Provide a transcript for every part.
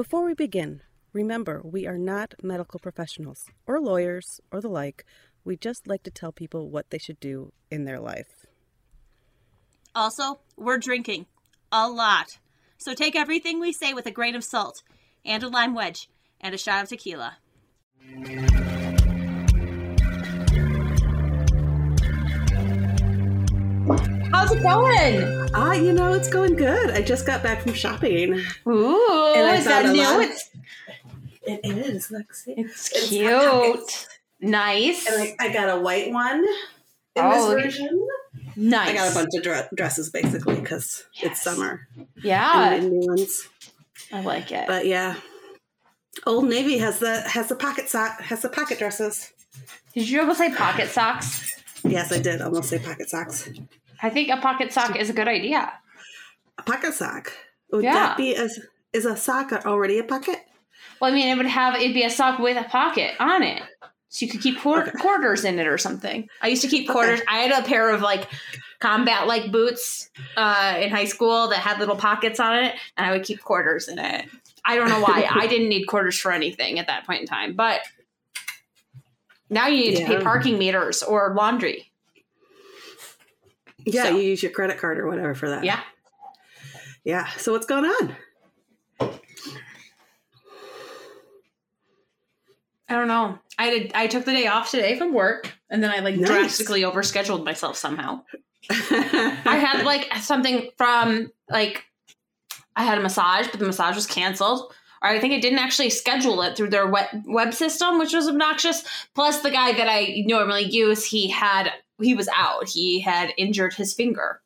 Before we begin, remember we are not medical professionals or lawyers or the like. We just like to tell people what they should do in their life. Also, we're drinking a lot. So take everything we say with a grain of salt and a lime wedge and a shot of tequila. How's it going? Ah, you know, it's going good. I just got back from shopping. Ooh, And I is that new? lot- It's It is. See? it's It's cute. pockets. Nice. And I, I got a white one in Oh, this version. nice. I got a bunch of dre- dresses basically because Yes. it's summer. Yeah, and new ones. I like it. But yeah, Old Navy has the has the pocket sock has the pocket dresses. Did you almost say pocket socks? Yes, I did almost say pocket socks. I think a pocket sock is a good idea. A pocket sock. Would Yeah. that be as is a sock already a pocket? Well, I mean, it would have it'd be a sock with a pocket on it, so you could keep quar- Okay. quarters in it or something. I used to keep Okay. quarters. I had a pair of like combat like boots uh, in high school that had little pockets on it, and I would keep quarters in it. I don't know why. I didn't need quarters for anything at that point in time, but now you need to pay parking meters or laundry. Yeah, So- you use your credit card or whatever for that. Yeah. Yeah. So what's going on? I don't know. I did. I took the day off today from work, and then I like Nice. drastically overscheduled myself somehow. I had like something from like I had a massage, but the massage was canceled. Or I think I didn't actually schedule it through their web web system, which was obnoxious. Plus, the guy that I normally use, he had he was out. He had injured his finger.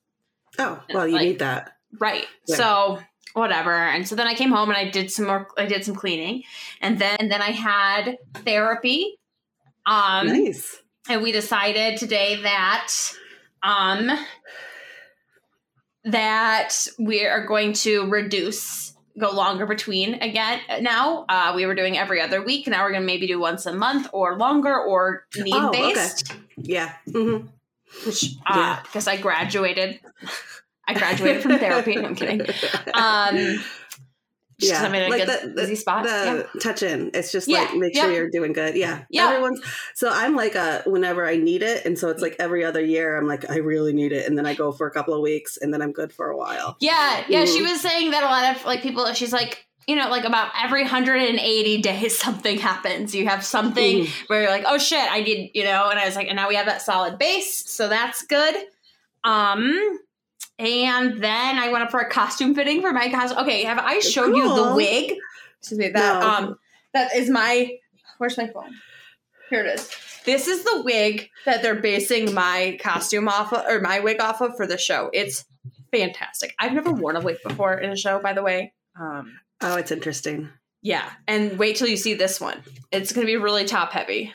oh well, you Like- need that. Right. Yeah. So whatever. And so then I came home and I did some more. I did some cleaning, and then and then I had therapy. Um, nice. and we decided today that um that we are going to reduce go longer between again. Now uh we were doing every other week. Now we're gonna maybe do once a month or longer or need Oh, okay. based Yeah. hmm which uh Yeah. because i graduated. I graduated from therapy. I'm kidding. Um just yeah, i'm in a like good the, easy spot the yeah. touch in. It's just Yeah, like make yeah. sure you're doing good. Yeah, Yeah. Everyone's so I'm like a whenever I need it, and so it's like every other year I'm like I really need it, and then I go for a couple of weeks, and then I'm good for a while. Yeah, yeah. She Mhm. was saying that a lot of like people. She's like, you know, like about every 180 days something happens. You have something Mhm. where you're like, oh shit, I need, you know. And I was like, and now we have that solid base, so that's good. Um, and then I went up for a costume fitting for my costume. Okay, have I showed you the wig? Excuse me. That No. um, that is my. Where's my phone? Here it is. This is the wig that they're basing my costume off of, or my wig off of for the show. It's fantastic. I've never worn a wig before in a show, by the way. Um, Oh, it's interesting. yeah, and wait till you see this one. It's going to be really top heavy.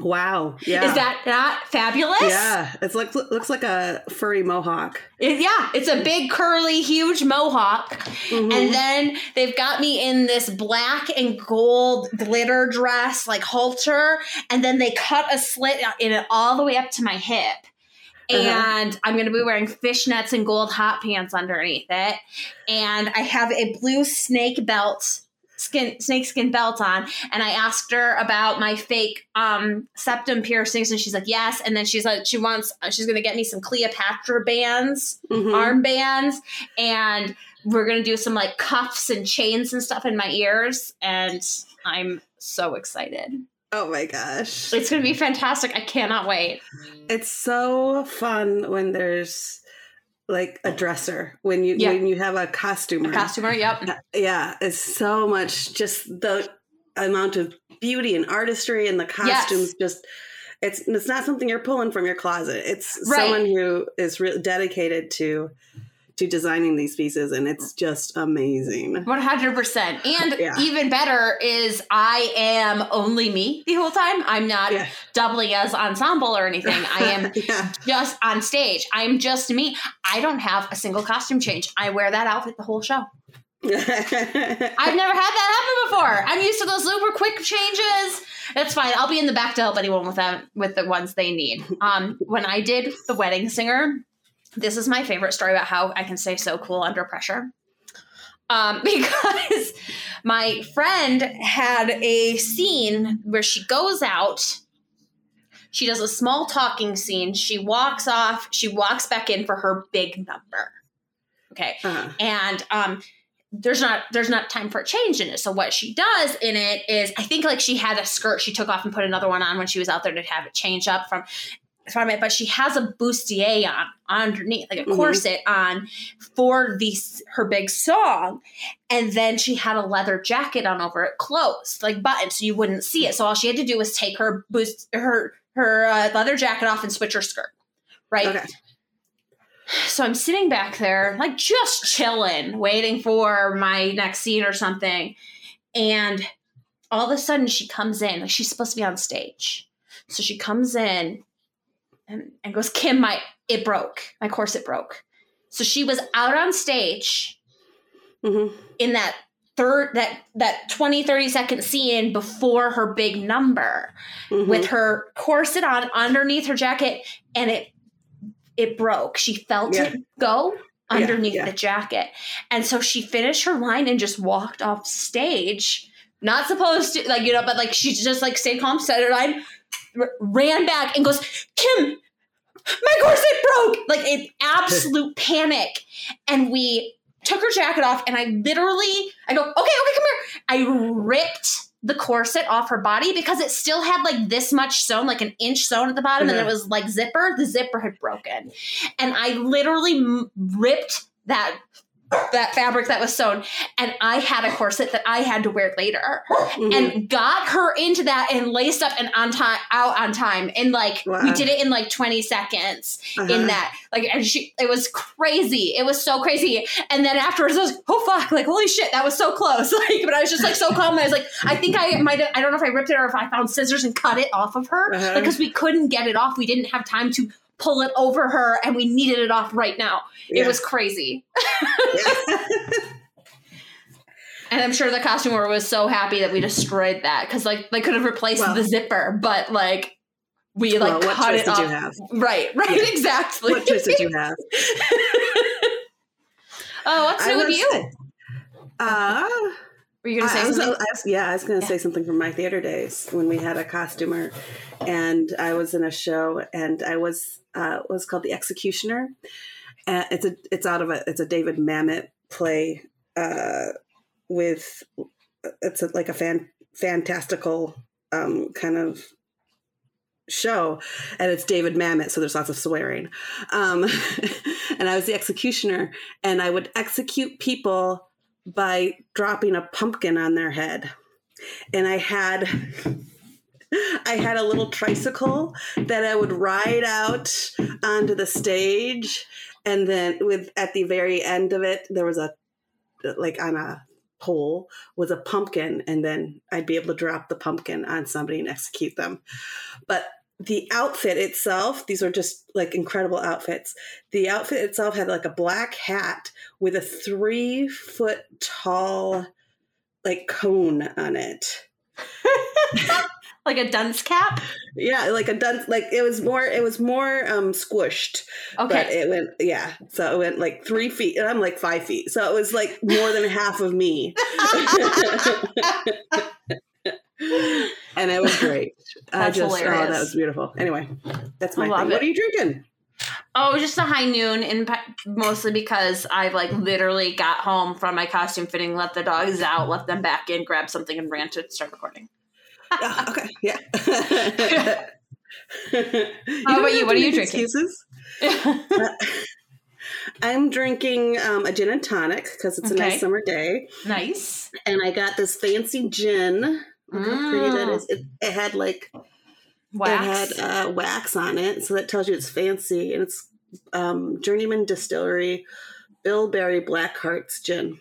Wow. Yeah. Is that not fabulous? Yeah, it's like looks like a furry mohawk. It- yeah, it's a big curly, huge mohawk. Mhm. And then they've got me in this black and gold glitter dress, like halter, and then they cut a slit in it all the way up to my hip. Uh-huh. And I'm going to be wearing fishnets and gold hot pants underneath it. And I have a blue snake belt, skin snake skin belt on. And I asked her about my fake um, septum piercings, and she's like, yes. And then she's like, she wants, she's going to get me some Cleopatra bands Mhm. armbands and we're gonna do some like cuffs and chains and stuff in my ears and i'm so excited Oh my gosh. it's gonna be fantastic i cannot wait It's so fun when there's like a dresser when you Yeah. when you have a costumer. A costumer yep uh, yeah, it's so much just the amount of beauty and artistry and the costumes just it's it's not something you're pulling from your closet. It's Right. someone who is really dedicated to to designing these pieces and it's just amazing. 100% and Yeah. even better is i am only me the whole time i'm not Yeah. doubling as ensemble or anything i am yeah. just on stage i'm just me i don't have a single costume change i wear that outfit the whole show I've never had that happen before. I'm used to those super quick changes. That's fine. I'll be in the back to help anyone with them with the ones they need. Um, when I did the wedding singer, this is my favorite story about how I can stay so cool under pressure. um, because my friend had a scene where she goes out. She does a small talking scene. She walks off. She walks back in for her big number. Okay, Uh-huh. and um, there's not there's not time for a change in it. So what she does in it is, I think like she had a skirt she took off and put another one on when she was out there to have it change up from from it, but she has a bustier on underneath, like a Mhm. corset on for these her big song, and then she had a leather jacket on over it, closed, like buttoned, so you wouldn't see it. So all she had to do was take her boost her her uh, leather jacket off and switch her skirt, right? Okay. So I'm sitting back there, like just chilling, waiting for my next scene or something. And all of a sudden she comes in, like she's supposed to be on stage. So she comes in and, and goes, Kim, my it broke. My corset broke. So she was out on stage hmm in that third that that 20 30 second scene before her big number hmm with her corset on underneath her jacket and it it broke she felt Yeah. it go Yeah, underneath yeah. the jacket and so she finished her line and just walked off stage not supposed to like you know but like she just like stayed calm said her line r- ran back and goes kim my corset broke. Like an absolute panic. And we took her jacket off and i literally i go okay okay come here. I ripped the corset off her body because it still had like this much sewn, like an inch sewn at the bottom, and it was like zipper. The zipper had broken, and I literally m- ripped that that fabric that was sewn, and I had a corset that I had to wear later, Mhm. and got her into that and laced up and on time out on time, and like we did it in like twenty seconds Uh-huh. in that. Like, and she, it was crazy. It was so crazy. And then afterwards, I was like, oh fuck, like holy shit, that was so close. Like, but I was just like so calm. I was like, I think I might have, I don't know if I ripped it or if I found scissors and cut it off of her Uh-huh. because we couldn't get it off. We didn't have time to pull it over her and we needed it off right now. It was crazy. Yeah. And I'm sure the costumer was so happy that we destroyed that because like they could have replaced Well- the zipper, but like we like well, what cut it off. you have? Right, right, Yeah. exactly. What choice did you have? oh, what's new with you? Uh, Were you gonna say I was, something? I was- yeah, I was going to Yeah. say something from my theater days when we had a costumer, and I was in a show, and I was uh, was called The Executioner. Uh, it's a it's out of a it's a David Mamet play uh, with it's a, like a fan fantastical um, kind of show and it's david mamet so there's lots of swearing um, and i was the executioner and i would execute people by dropping a pumpkin on their head. And i had i had a little tricycle that i would ride out onto the stage. And then with at the very end of it there was a like on a pole was a pumpkin. And then i'd be able to drop the pumpkin on somebody and execute them. But the outfit itself these are just like incredible outfits the outfit itself had like a black hat with a three foot tall like cone on it like a dunce cap? yeah like a dunce like it was more it was more um squished but Okay. it went yeah so it went like three feet and i'm like five feet so it was like more than half of me and it was great i That's just oh hilarious. that was beautiful anyway that's my love thing it. what are you drinking oh, just a high noon, and mostly because I like literally got home from my costume fitting, let the dogs out, let them back in, grabbed something, and ran to start recording. Oh, okay yeah How about you? What are you drinking? excuses i'm drinking um, a gin and tonic because it's a Okay. nice summer day nice. and i got this fancy gin Look how pretty that Mm. is. It, it had like Wax. it had uh, wax on it, so that tells you it's fancy. And it's um, Journeyman Distillery Bilberry Black Hearts gin.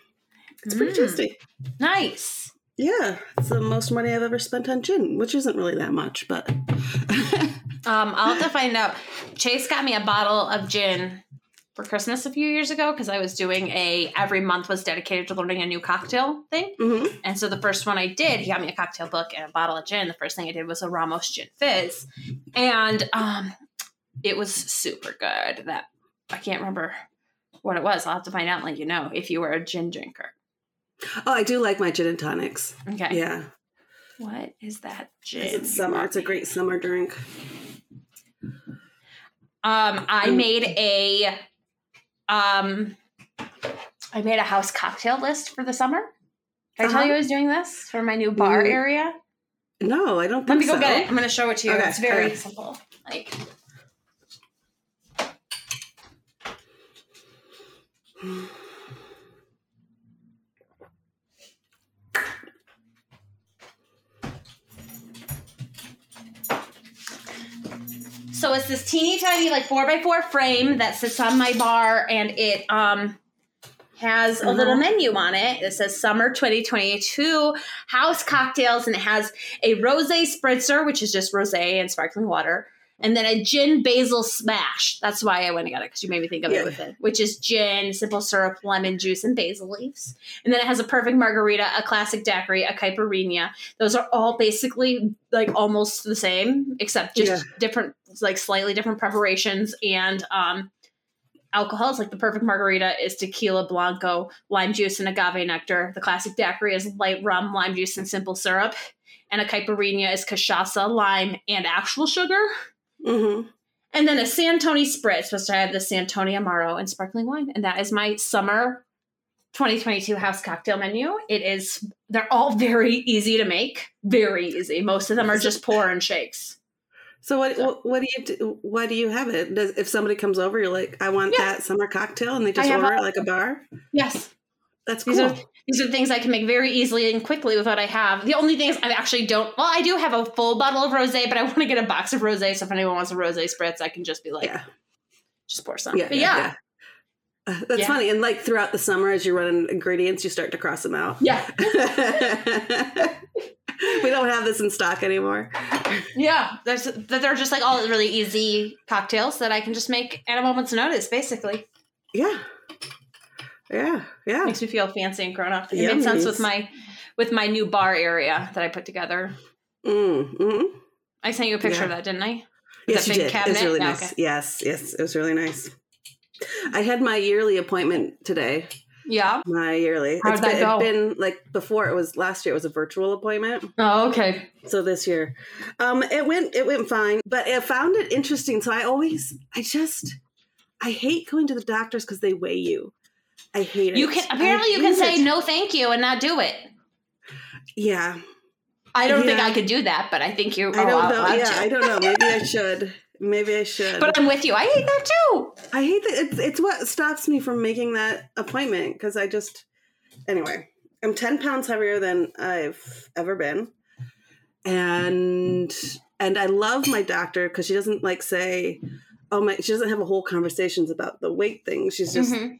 It's pretty Mm. tasty. nice. Yeah, it's the most money I've ever spent on gin, which isn't really that much, but Um, I'll have to find out. Chase got me a bottle of gin for Christmas a few years ago because I was doing a every month was dedicated to learning a new cocktail thing. Mhm. And so the first one I did, he got me a cocktail book and a bottle of gin. The first thing I did was a Ramos gin fizz, and um, it was super good. That I can't remember what it was. I'll have to find out and let you know if you were a gin drinker. Oh, I do like my gin and tonics. Okay. Yeah. What is that gin? It's summer. It's a great summer drink. Um, I Mm. made a um I made a house cocktail list for the summer. Did I tell Uh-huh. you I was doing this for my new bar Mm. area? No, I don't Let me go so. get it. I'm gonna show it to you. Okay, It's very okay. simple. Like So it's this teeny tiny like four by four frame that sits on my bar and it um has a little menu on it. It says summer 2022 house cocktails and it has a rosé spritzer, which is just rosé and sparkling water, and then a gin basil smash. That's why I went and got it because you made me think of Yeah. it with it, which is gin, simple syrup, lemon juice, and basil leaves. And then it has a perfect margarita, a classic daiquiri, a caipirinha. Those are all basically like almost the same, except just Yeah. different, like slightly different preparations and um, alcohols. Like the perfect margarita is tequila blanco, lime juice, and agave nectar. The classic daiquiri is light rum, lime juice, and simple syrup. And a caipirinha is cachaça, lime, and actual sugar. Hmm And then a Santoni spritz, which I have the Santoni Amaro and sparkling wine. And that is my summer 2022 house cocktail menu. It is, they're all very easy to make. Very easy. Most of them are just pour and shakes. So what, So- what do you do? Why do you have it? Does, if somebody comes over, you're like, I want Yeah. that summer cocktail, and they just order all- it like a bar. Yes. That's cool. are these are things I can make very easily and quickly with what I have. The only thing is I actually don't well, I do have a full bottle of rosé, but I want to get a box of rosé. So if anyone wants a rosé spritz, I can just be like, yeah, just pour some. yeah, but yeah. yeah. Uh, That's Yeah. funny. And like throughout the summer, as you're running ingredients, you start to cross them out. Yeah. we don't have this in stock anymore. Yeah, there's they're just like all really easy cocktails that I can just make at a moment's notice. Basically, Yeah, yeah, yeah. makes me feel fancy and grown up. It Yummies. made sense with my with my new bar area that I put together. Mm, mm. I sent you a picture Yeah. of that, didn't I? Yes, that you did. It was really nice. okay. Yes, yes, it was really nice. I had my yearly appointment today. Yeah. My yearly. How'd it's that been, go? It's been like before. It was last year. It was a virtual appointment. Oh, okay. So this year, um, it went it went fine. But I found it interesting. So I always, I just, I hate going to the doctors because they weigh you. I hate it. You can I apparently you can say it. no, thank you, and not do it. Yeah, I don't think I could do that, but I think you. I don't know. Yeah. I don't know. Maybe I should. Maybe I should. But I'm with you. I hate that too. I hate that it's it's what stops me from making that appointment because I just anyway I'm ten pounds heavier than I've ever been, and and I love my doctor because she doesn't like say oh my she doesn't have a whole conversations about the weight thing she's just Mhm.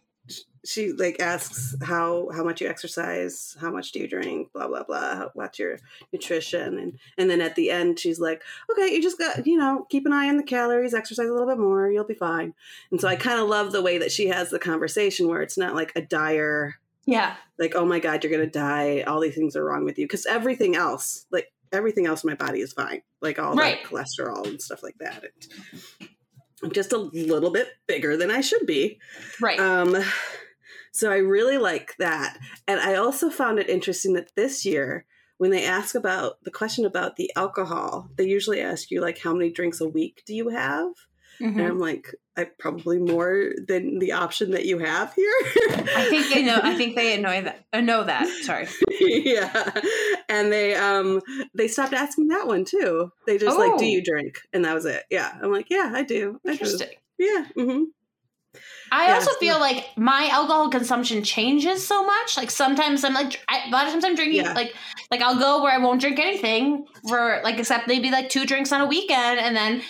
She like asks how how much you exercise how much do you drink blah blah blah what's your nutrition and and then at the end she's like okay you just got you know keep an eye on the calories exercise a little bit more you'll be fine and so i kind of love the way that she has the conversation where it's not like a dire Yeah. like oh my god you're gonna die all these things are wrong with you because everything else like everything else in my body is fine like all Right. the cholesterol and stuff like that And i'm just a little bit bigger than i should be Right. um, so I really like that. And I also found it interesting that this year, when they ask about the question about the alcohol, they usually ask you, like, how many drinks a week do you have? Mhm. And I'm like, I probably more than the option that you have here. I think they know. I think they know that. Uh, know that. Sorry. yeah. And they um they stopped asking that one too. They just like, do Oh. you drink? And that was it. Yeah. I'm like, yeah, I do. I do. Interesting. Yeah. hmm I Yeah, also feel like my alcohol consumption changes so much. Like sometimes I'm like I, a lot of times I'm drinking Yeah. like like I'll go where I won't drink anything for like except maybe like two drinks on a weekend, and then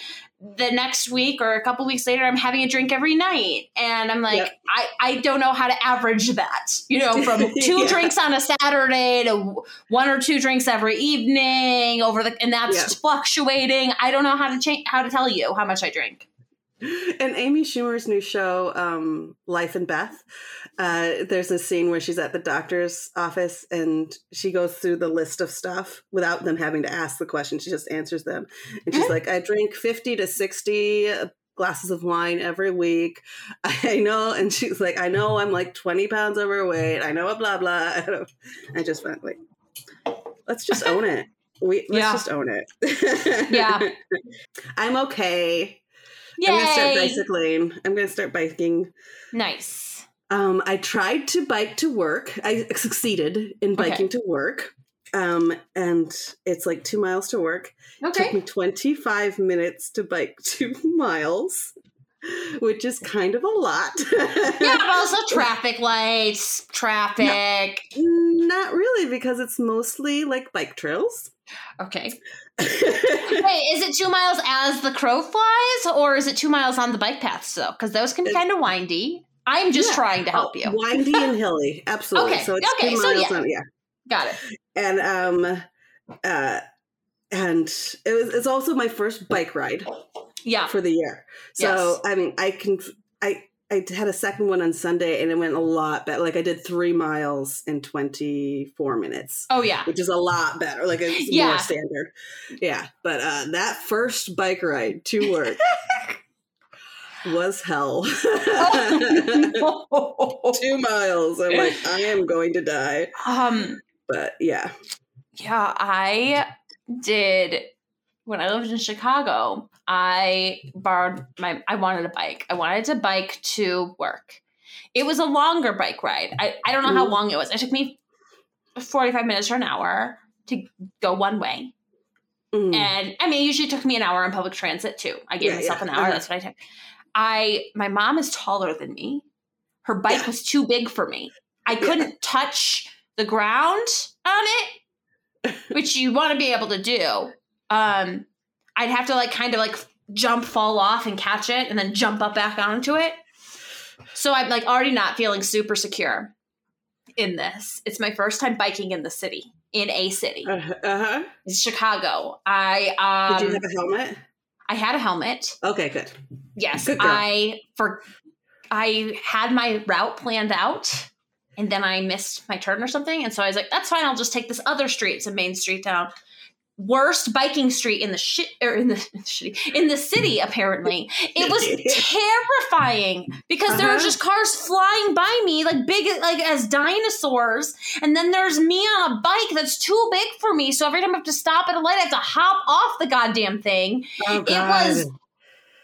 the next week or a couple weeks later I'm having a drink every night, and I'm like Yep. I I don't know how to average that. You know, from two Yeah. drinks on a Saturday to one or two drinks every evening over the and that's fluctuating. I don't know how to change how to tell you how much I drink. And Amy Schumer's new show, um, Life and Beth, uh, there's a scene where she's at the doctor's office and she goes through the list of stuff without them having to ask the question. She just answers them. And she's like, I drink 50 to 60 glasses of wine every week. I know. And she's like, I know I'm like 20 pounds overweight. I know, a blah, blah. I just went like, let's just own it. We let's Yeah. just own it. Yeah. I'm okay. Yay! I'm gonna start bicycling. I'm gonna start biking. Nice. Um, I tried to bike to work. I succeeded in Okay. biking to work. Um, and it's like two miles to work. It Took me 25 minutes to bike two miles, which is kind of a lot. Yeah, but also traffic lights, traffic. Not really, because it's mostly like bike trails. Okay. Wait, is it two miles as the crow flies, or is it two miles on the bike paths though? Because those can be kind of windy. I'm just Yeah. trying to help you. Windy and hilly, absolutely. Okay, So it's okay, two so miles yeah. on, yeah. Got it. And um, uh, and it was it's also my first bike ride Yeah. for the year. So I mean, I can I I had a second one on Sunday and it went a lot better. Like I did three miles in 24 minutes. Oh yeah. which is a lot better. Like it's Yeah. more standard. Yeah. But uh that first bike ride to work was hell. Two miles. I'm like, I am going to die. um. But yeah. Yeah, I did when I lived in Chicago. I borrowed my. I wanted a bike. I wanted to bike to work. It was a longer bike ride. I, I don't know how Mhm. long it was. It took me forty five minutes or an hour to go one way. Mm. And I mean, it usually took me an hour on public transit too. I gave Yeah, myself yeah. an hour. Uh-huh. That's what I took. I my mom is taller than me. Her bike Yeah. was too big for me. I couldn't touch the ground on it, which you want to be able to do. Um, I'd have to like kind of like jump, fall off, and catch it, and then jump up back onto it. So I'm like already not feeling super secure in this. It's my first time biking in the city, in a city. Uh huh. It's Chicago. I um, Did you have a helmet? I had a helmet. Okay, good. Yes, Good girl. I for I had my route planned out, and then I missed my turn or something, and so I was like, "That's fine. I'll just take this other street. It's a main street down." Worst biking street in the shit or in the in the city. Apparently, it was terrifying because there were Uh-huh. just cars flying by me like big like as dinosaurs, and then there's me on a bike that's too big for me. So every time I have to stop at a light, I have to hop off the goddamn thing Oh, it was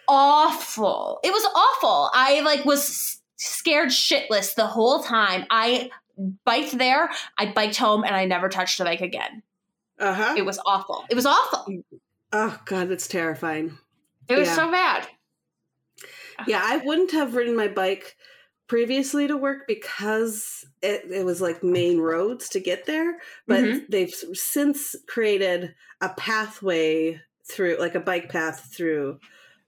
awful. It was awful. I like was scared shitless the whole time. I biked there, I biked home, and I never touched the bike again. Uh huh. It was awful. It was awful. Oh god, it's terrifying. It was Yeah. so bad. Yeah, I wouldn't have ridden my bike previously to work because it, it was like main roads to get there. But Mhm. they've since created a pathway through, like a bike path through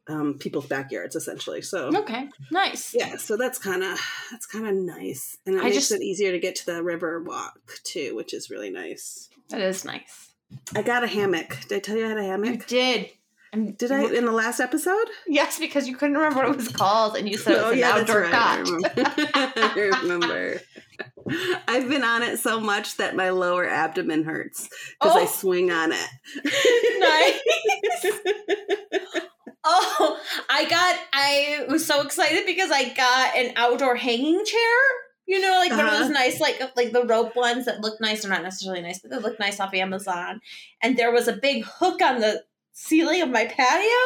um, people's backyards, essentially. So Okay, nice. yeah, so that's kind of that's kind of nice, and it I makes just- it easier to get to the river walk too, which is really nice. That is nice. I got a hammock. Did I tell you I had a hammock? You did. I'm- Did I in the last episode? Yes, because you couldn't remember what it was called, and you said it was oh, an outdoor I cot. remember. I remember. I've been on it so much that my lower abdomen hurts because I Oh. swing on it. Nice. Oh, I got, I was so excited because I got an outdoor hanging chair. You know, like one of Uh-huh. those nice, like like the rope ones that look nice. They're not necessarily nice, but they look nice off Amazon. And there was a big hook on the ceiling of my patio.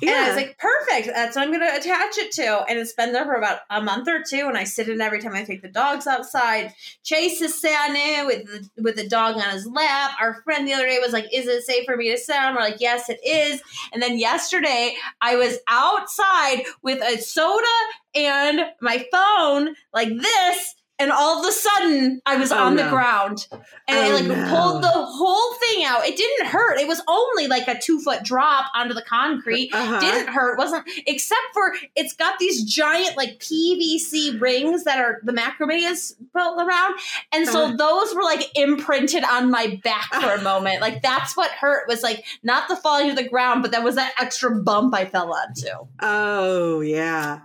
And I was like, perfect. That's what I'm going to attach it to. And it's been there for about a month or two. And I sit in every time I take the dogs outside. Chase is sat in with the, with the dog on his lap. Our friend the other day was like, "Is it safe for me to sit on?" We're like, "Yes, it is." And then yesterday, I was outside with a soda and my phone like this. And all of a sudden, I was Oh, on the ground, and I Oh, like no. pulled the whole thing out. It didn't hurt. It was only like a two foot drop onto the concrete uh-huh. didn't hurt wasn't except for it's got these giant like pvc rings that are the macrame is built around and so Uh-huh. those were like imprinted on my back for a moment like that's what hurt was like not the falling to the ground but that was that extra bump i fell onto Oh yeah.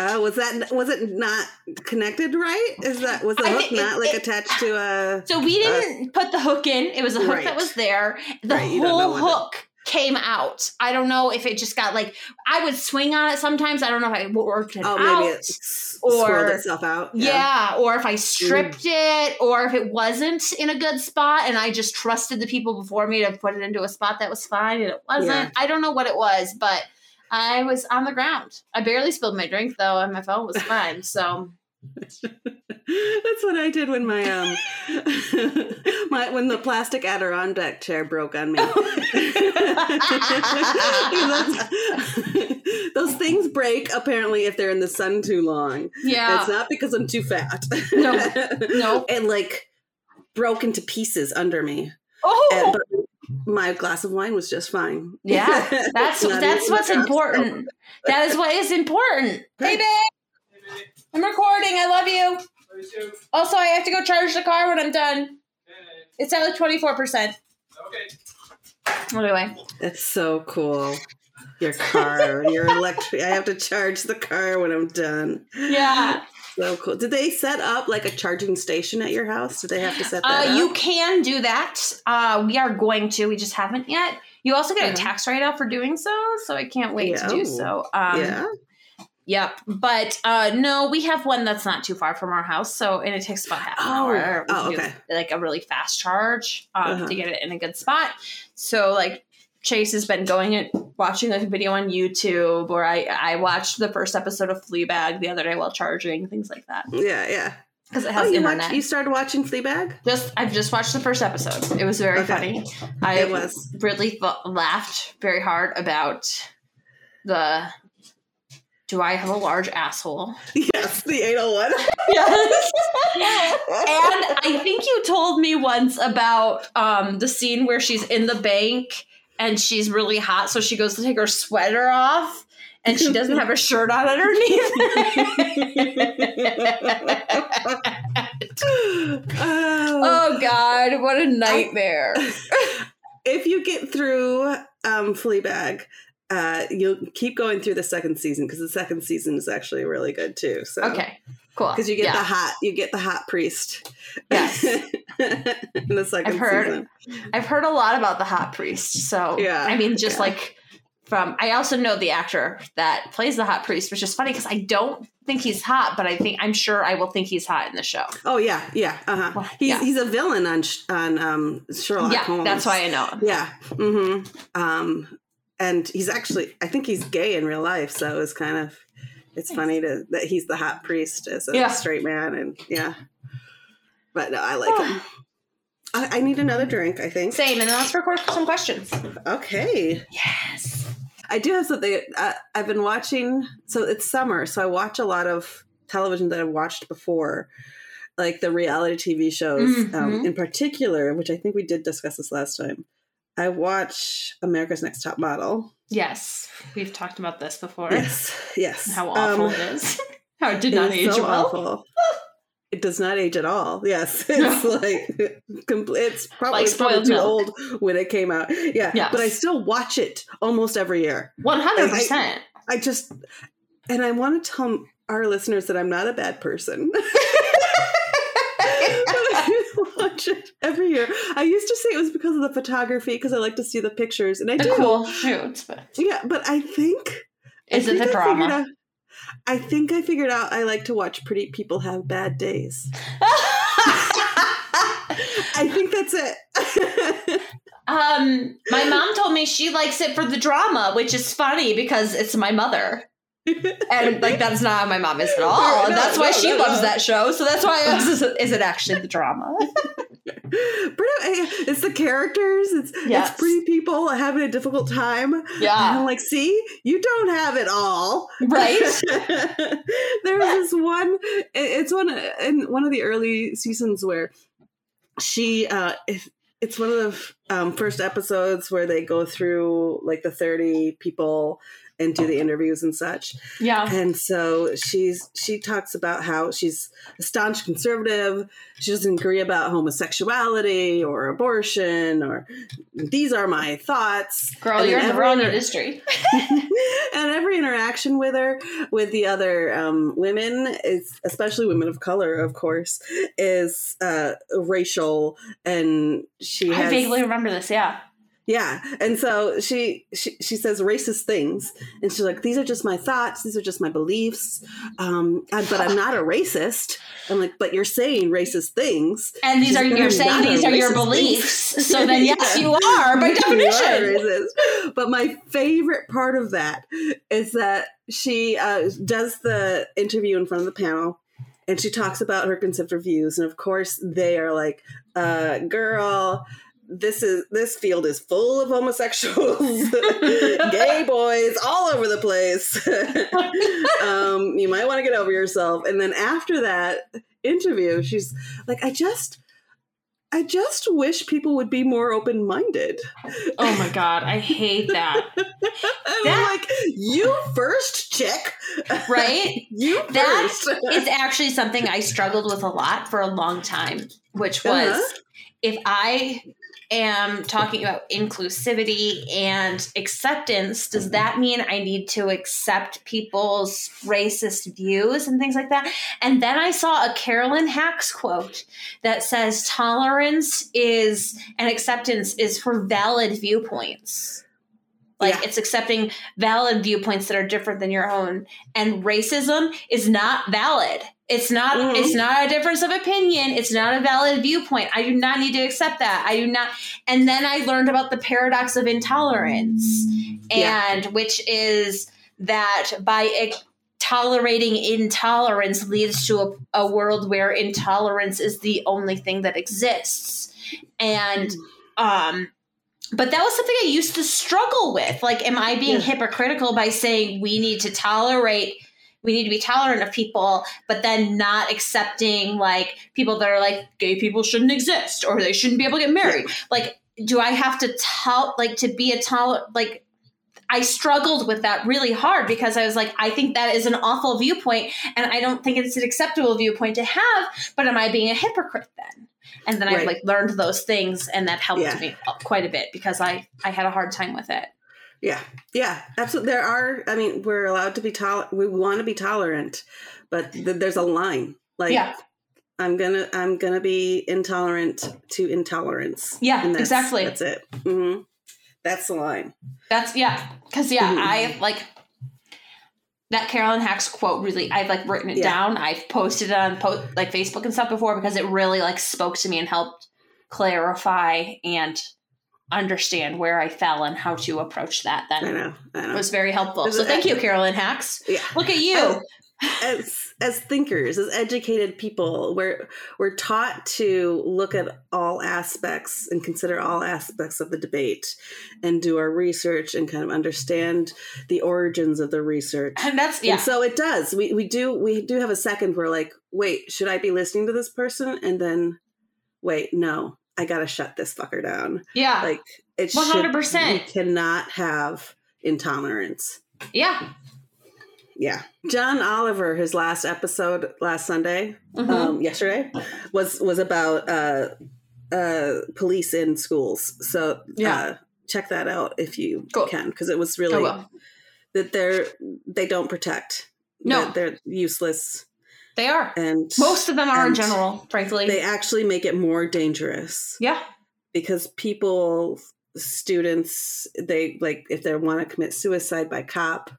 Uh, was that was it not connected right? Is that was the I hook think it- not like it- attached to a? so we didn't put the hook in it was a hook Right. that was there the Right, you don't know whole hook came out. I don't know if it just got like I would swing on it sometimes. I don't know if I worked it Oh, out. maybe it s- or- itself out. yeah. or if I stripped it, or if it wasn't in a good spot and I just trusted the people before me to put it into a spot that was fine and it wasn't. Yeah. I don't know what it was, but I was on the ground. I barely spilled my drink though, and my phone was fine. So That's what I did when my um my when the plastic Adirondack chair broke on me. Those things break apparently if they're in the sun too long. yeah, It's not because I'm too fat. No. No. It like broke into pieces under me. oh, And, but my glass of wine was just fine. Yeah, that's that's what's important. That is what is important. Hey, babe, I'm recording. I love you. Also, I have to go charge the car when I'm done. It's at like twenty four percent. Okay. Anyway, That's so cool. Your car, your electric. I have to charge the car when I'm done. yeah, So cool. Did they set up like a charging station at your house? Did they have to set that uh, up? you can do that. Uh, we are going to. We just haven't yet. You also get a Mhm. tax write off for doing so, so I can't wait to do so. Um, yeah. Yep, but uh, no, we have one that's not too far from our house, so and it takes about half an Oh. hour. We Oh, can do, okay. like a really fast charge um, Uh-huh. to get it in a good spot. So like Chase has been going and watching like a video on YouTube, or I I watched the first episode of Fleabag the other day while charging, things like that, Yeah, yeah. because it Oh, has you internet. watched, you started watching Fleabag? just I've just watched the first episode. It was very Okay. funny. I It was. really laughed very hard about the. Do I have a large asshole? Yes, the 801. Yes. and I think you told me once about um, the scene where she's in the bank and she's really hot, so she goes to take her sweater off and she doesn't have a shirt on underneath. oh. oh God, what a nightmare! If you get through um, Fleabag, uh, you'll keep going through the second season because the second season is actually really good too. So Okay, cool. because you get Yeah. the hot, you get the hot priest. Yes. in the 2nd I've heard. season. I've heard a lot about the hot priest. So Yeah, I mean, just yeah. like from I also know the actor that plays the hot priest, which is funny because I don't think he's hot, but I think I'm sure I will think he's hot in the show. Oh yeah, yeah, uh huh. Well, He's yeah. he's a villain on Sh- on um, Sherlock yeah, Holmes. that's why I know him. Yeah. Mm-hmm. Um, and he's actually, I think he's gay in real life, so it's kind of, it's funny to that he's the hot priest as a Yeah. straight man, and yeah. But no, I like him. I, I need another drink. I think. Same, and then let's record some questions. Okay. Yes. I do have something. Uh, I've been watching. So it's summer, so I watch a lot of television that I've watched before, like the reality TV shows. Um, Mhm. in particular, which I think we did discuss this last time. I watch America's Next Top Model. Yes, we've talked about this before. Yes, yes. How awful Um, it is. How it did it not age so well. awful. It does not age at all. Yes, it's like it's probably, Like probably too milk. old when it came out. Yeah, Yes. but I still watch it almost every year. One hundred percent. I just, and I want to tell our listeners that I'm not a bad person. Watch it every year. I used to say it was because of the photography because I like to see the pictures, and I The do. cool shoots, but Yeah, but I think is I it think the drama? out- I think I figured out I like to watch pretty people have bad days. I think that's it. um, my mom told me she likes it for the drama, which is funny because it's my mother. And like that's not how my mom is at all. And No, that's why no, she no, loves that show. So that's why I asked, is it actually the drama? Pretty- it's the characters. It's Yes. it's pretty people having a difficult time. Yeah, And I'm like, see, you don't have it all. Right? there was this one. It's one in one of the early seasons where she. uh It's one of the um, first episodes where they go through like the thirty people and do the interviews and such. Yeah. And so she's she talks about how she's a staunch conservative. She doesn't agree about homosexuality or abortion or these are my thoughts. Girl, And you're in the wrong industry. and every interaction with her, with the other um, women, is especially women of color, of course, is uh, racial, and she I has vaguely remember this, yeah. Yeah, and so she, she she says racist things, and she's like, "These are just my thoughts. These are just my beliefs. Um, I- but I'm not a racist." I'm like, "But you're saying racist things." And these She's are like, you're saying these are your beliefs. things." So then yes, you are by are definition. racist. But my favorite part of that is that she uh, does the interview in front of the panel and she talks about her conservative views. And of course, they are like, uh, girl, this is this field is full of homosexuals, gay boys all over the place. um, you might want to get over yourself. And then after that interview, she's like, I just I just wish people would be more open minded. Oh my god, I hate that. I'm That- like, you first, chick. Right? You That first. It's actually something I struggled with a lot for a long time, which was Uh-huh. if I am talking about inclusivity and acceptance, does mm-hmm. that mean I need to accept people's racist views and things like that? And then I saw a Carolyn Hax quote that says tolerance is and acceptance is for valid viewpoints. Like Yeah. it's accepting valid viewpoints that are different than your own. And racism is not valid. It's not Mhm. it's not a difference of opinion. It's not a valid viewpoint. I do not need to accept that. I do not and then I learned about the paradox of intolerance. Yeah. And which is that by tolerating intolerance leads to a, a world where intolerance is the only thing that exists. And um but that was something I used to struggle with. Like, am I being Yeah. hypocritical by saying we need to tolerate, we need to be tolerant of people, but then not accepting like people that are like gay people shouldn't exist or they shouldn't be able to get married? Like, do I have to tell, like, to be a toler, like, I struggled with that really hard because I was like, I think that is an awful viewpoint, and I don't think it's an acceptable viewpoint to have. But am I being a hypocrite then? And then I Right. like learned those things, and that helped Yeah. me quite a bit because I I had a hard time with it. Yeah, yeah, absolutely. There are. I mean, we're allowed to be tolerant. We want to be tolerant, but th- there's a line. Like, yeah, I'm gonna, I'm gonna be intolerant to intolerance. Yeah, that's- exactly. That's it. hmm That's the line. that's yeah. Because yeah, Mhm. I like that Carolyn Hax quote. Really, I've like written it Yeah. down. I've posted it on po- like Facebook and stuff before because it really like spoke to me and helped clarify and understand where I fell and how to approach that. Then I know. I know it was very helpful. So thank you, Carolyn Hax. Yeah. Look at you. Oh, as as thinkers, as educated people, we're we're taught to look at all aspects and consider all aspects of the debate and do our research and kind of understand the origins of the research. and that's yeah. And so it does. We we do we do have a second where like, wait, should I be listening to this person? And then wait, no, I gotta shut this fucker down. yeah. Like it's one hundred percent. we cannot have intolerance. Yeah. Yeah. John Oliver, his last episode last Sunday, Mhm. um, yesterday, was was about uh, uh, police in schools. So Yeah. uh, check that out if you Cool. can, because it was really that they're they don't protect. No. That they're useless, They are. and Most of them are in general, frankly. they actually make it more dangerous yeah. because people, students, they like if they want to commit suicide by cop,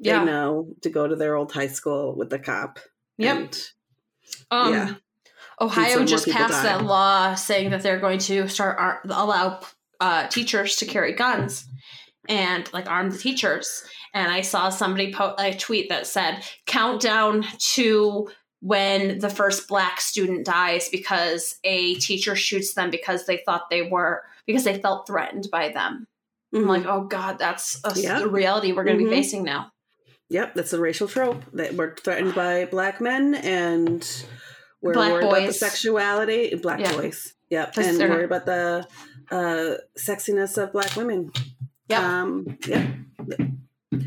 Yeah. they know to go to their old high school with the cop. Yep. And Um, Yeah. Ohio And so more just passed die. that law saying that they're going to start allow uh, teachers to carry guns and like arm the teachers. And I saw somebody po- a tweet that said countdown to when the first black student dies because a teacher shoots them because they thought they were because they felt threatened by them. I'm Mhm. like, oh god, that's a, the reality we're going to Mhm. be facing now. Yep, that's a racial trope that we're threatened by black men and we're Black worried about the sexuality, black Yeah. boys. Yep, and worried about the uh, sexiness of black women. Yep. Um, yep.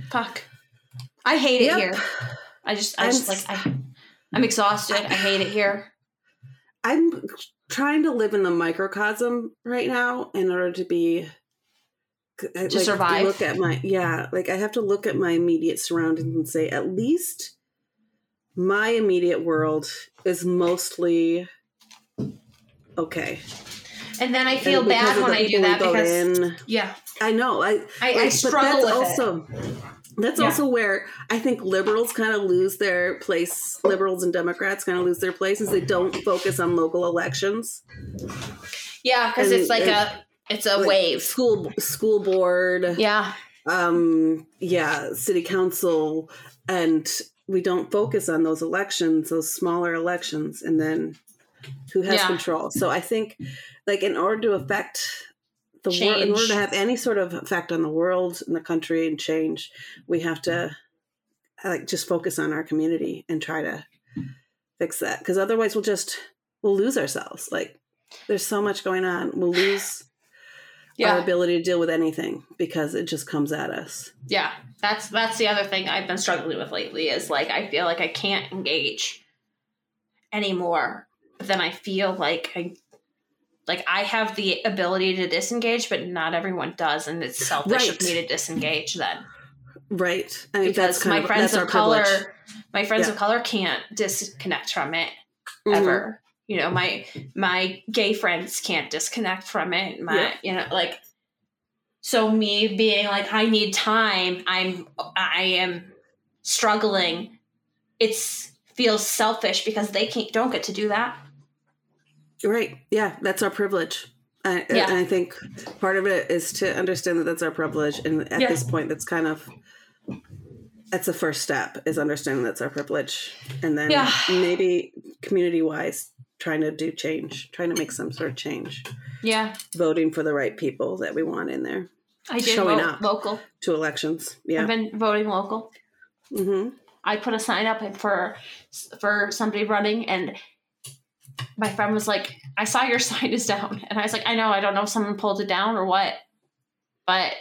Fuck. I hate it Yep. here. I just, I I'm just like, I, I'm exhausted. I hate it here. I'm trying to live in the microcosm right now in order to be to survive? Look at my yeah, like I have to look at my immediate surroundings and say at least my immediate world is mostly okay. And then I feel bad when I do that because in. yeah, I know. I I, I struggle with but that's it. also that's Yeah. also where I think liberals kind of lose their place. Liberals and Democrats kind of lose their places. They don't focus on local elections, Yeah, because it's like and- a it's a like wave. school school board, Yeah, um, yeah, city council, and we don't focus on those elections, those smaller elections, and then who has Yeah. control. So I think, like, in order to affect the world, in order to have any sort of effect on the world and the country and change, we have to like just focus on our community and try to fix that. Because otherwise, we'll just we'll lose ourselves. Like, there's so much going on. We'll lose our ability to deal with anything because it just comes at us. yeah. That's that's the other thing I've been struggling with lately is like I feel like I can't engage anymore. Then I feel like I like I have the ability to disengage, but not everyone does, and it's selfish of me to disengage then. Right. I mean, that's because kind my of friends that's of color privilege. my friends Yeah. of color can't disconnect from it Mhm. ever you know my my gay friends can't disconnect from it my Yeah. you know like so me being like i need time i'm i am struggling it's feels selfish because they can't don't get to do that Right. Yeah, that's our privilege. I, Yeah. And I think part of it is to understand that that's our privilege. And at Yeah. this point, that's kind of that's the first step is understanding that's our privilege, and then Yeah. maybe community wise, trying to do change, trying to make some sort of change, yeah voting for the right people that we want in there i did Showing up. local to elections. Yeah. i've been voting local hmm I put a sign up for for somebody running, and my friend was like, "I saw your sign is down," and I was like, "I know. I don't know if someone pulled it down or what, but